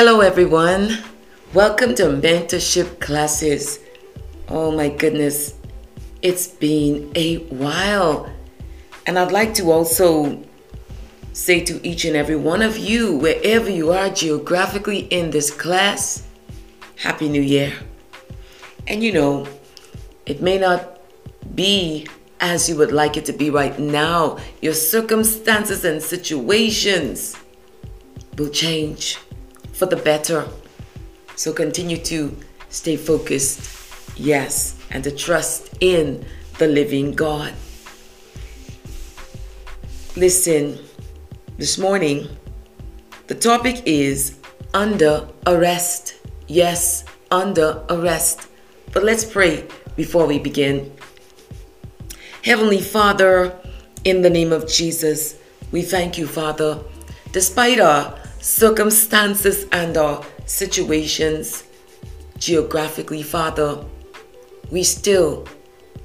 Hello, everyone. Welcome to mentorship classes. Oh my goodness, it's been a while. And I'd like to also say to each and every one of you, wherever you are geographically in this class, Happy New Year. And you know, it may not be as you would like it to be right now. Your circumstances and situations will change for the better. So continue to stay focused, yes, and to trust in the living God. Listen, this morning, the topic is under arrest. Yes, under arrest. But let's pray before we begin. Heavenly Father, in the name of Jesus, we thank you, Father. Despite our circumstances and our situations, geographically, Father, we still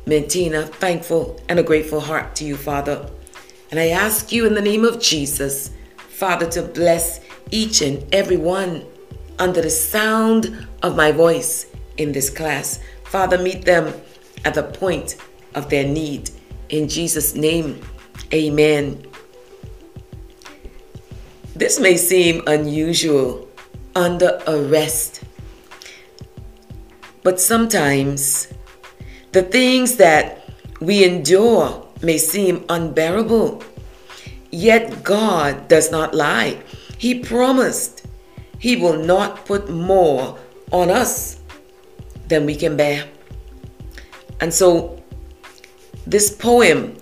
maintain a thankful and a grateful heart to you, Father. And I ask you in the name of Jesus, Father, to bless each and every one under the sound of my voice in this class. Father, meet them at the point of their need. In Jesus' name, amen. This may seem unusual under arrest, but sometimes the things that we endure may seem unbearable. Yet God does not lie. He promised He will not put more on us than we can bear. And so, this poem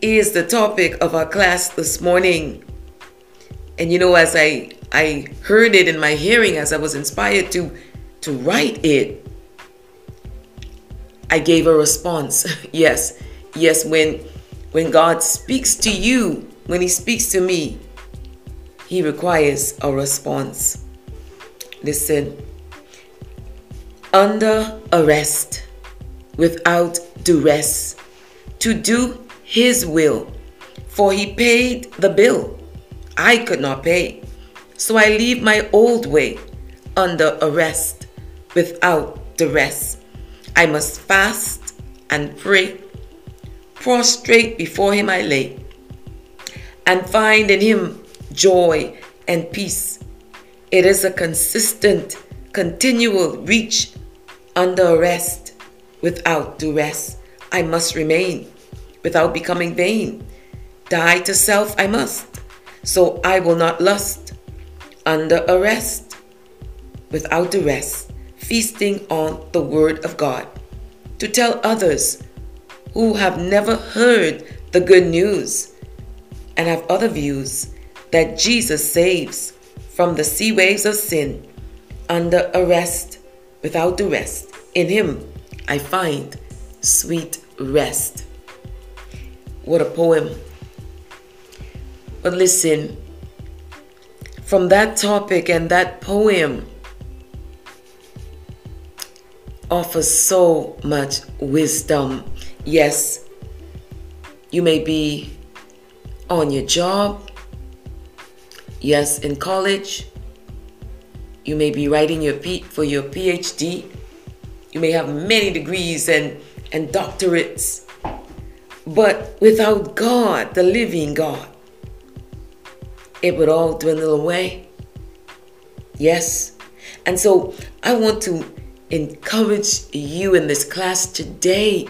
is the topic of our class this morning. And you know, as I I heard it in my hearing, as I was inspired to to write it, I gave a response. yes, yes. When when God speaks to you, when He speaks to me, He requires a response. Listen. Under arrest, without duress, to do His will, for He paid the bill I could not pay. So I leave my old way under arrest without the rest. I must fast and pray. Prostrate before Him I lay and find in Him joy and peace. It is a consistent, continual reach under arrest without duress. I must remain without becoming vain. Die to self I must so I will not lust, under arrest, without the rest, feasting on the word of God, to tell others who have never heard the good news and have other views that Jesus saves from the sea waves of sin, under arrest, without the rest. In Him I find sweet rest. What a poem but listen, from that topic and that poem offers so much wisdom. Yes, you may be on your job. Yes, in college. You may be writing your P for your PhD. You may have many degrees and, and doctorates. But without God, the living God, it would all dwindle away. Yes. And so I want to encourage you in this class today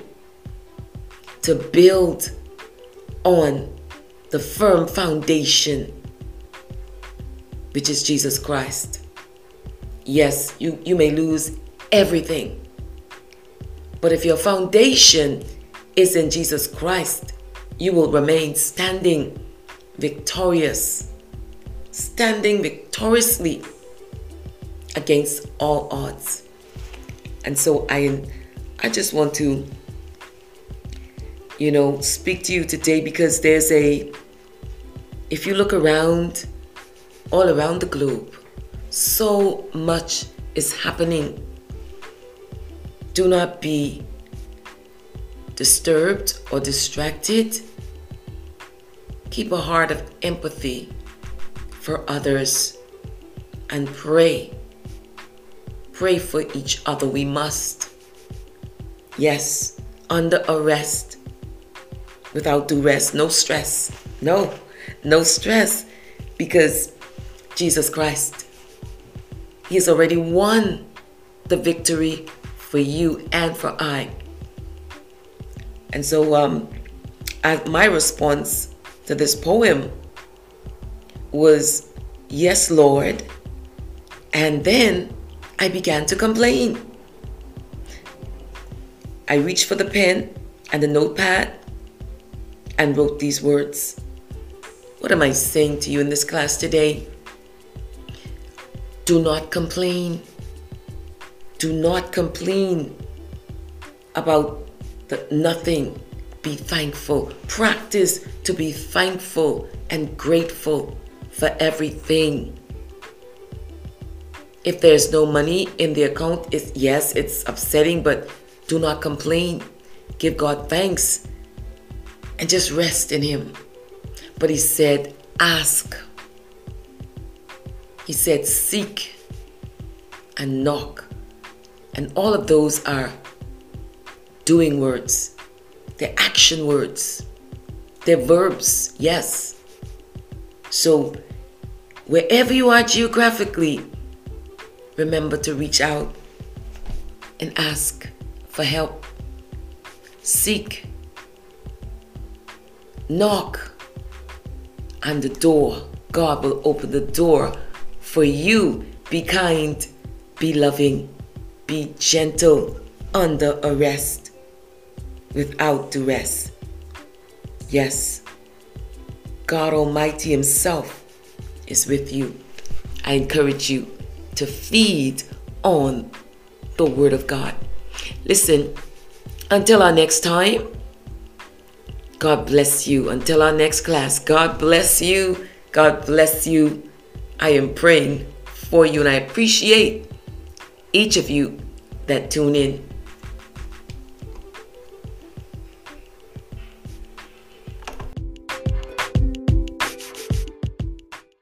to build on the firm foundation, which is Jesus Christ. Yes, you, you may lose everything. But if your foundation is in Jesus Christ, you will remain standing victorious standing victoriously against all odds. And so I I just want to you know speak to you today because there's a if you look around all around the globe so much is happening. Do not be disturbed or distracted. Keep a heart of empathy for others and pray. Pray for each other. We must. Yes, under arrest, without duress, no stress. No, no stress because Jesus Christ, He has already won the victory for you and for I. And so, um, as my response to this poem was, Yes, Lord. And then I began to complain. I reached for the pen and the notepad and wrote these words. What am I saying to you in this class today? Do not complain. Do not complain about the nothing. Be thankful. Practice to be thankful and grateful for everything. If there's no money in the account, it's yes, it's upsetting, but do not complain. Give God thanks and just rest in Him. But He said, ask. He said, seek and knock. And all of those are doing words, they're action words, they're verbs, yes. So, wherever you are geographically, remember to reach out and ask for help. Seek. Knock. on the door, God will open the door for you. Be kind, be loving, be gentle, under arrest, without duress. Yes, God Almighty Himself is with you. I encourage you to feed on the Word of God. Listen, until our next time, God bless you. Until our next class, God bless you. God bless you. I am praying for you and I appreciate each of you that tune in.